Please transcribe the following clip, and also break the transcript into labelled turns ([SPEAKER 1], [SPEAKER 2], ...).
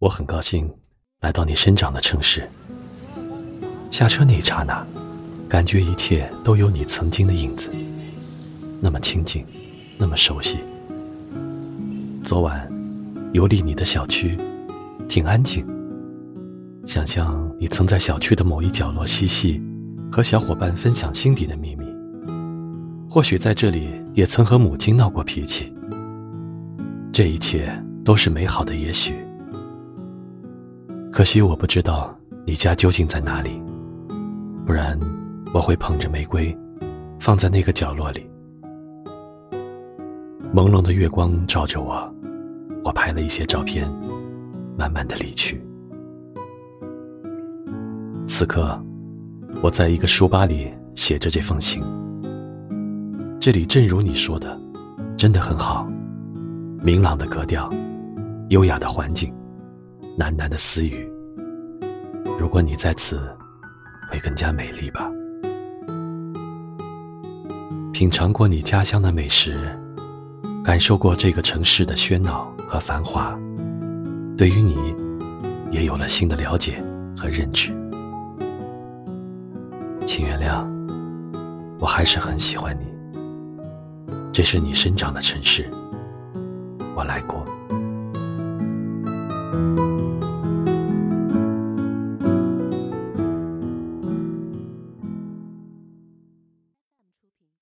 [SPEAKER 1] 我很高兴来到你生长的城市。下车那一刹那，感觉一切都有你曾经的影子，那么亲近，那么熟悉。昨晚游历你的小区，挺安静。想象你曾在小区的某一角落嬉戏，和小伙伴分享心底的秘密。或许在这里也曾和母亲闹过脾气。这一切都是美好的，也许。可惜我不知道你家究竟在哪里，不然我会捧着玫瑰，放在那个角落里。朦胧的月光照着我，我拍了一些照片，慢慢的离去。此刻，我在一个书吧里写着这封信。这里正如你说的，真的很好，明朗的格调，优雅的环境，喃喃的私语。如果你在此，会更加美丽吧。品尝过你家乡的美食，感受过这个城市的喧闹和繁华，对于你，也有了新的了解和认知。请原谅，我还是很喜欢你。这是你生长的城市，我来过。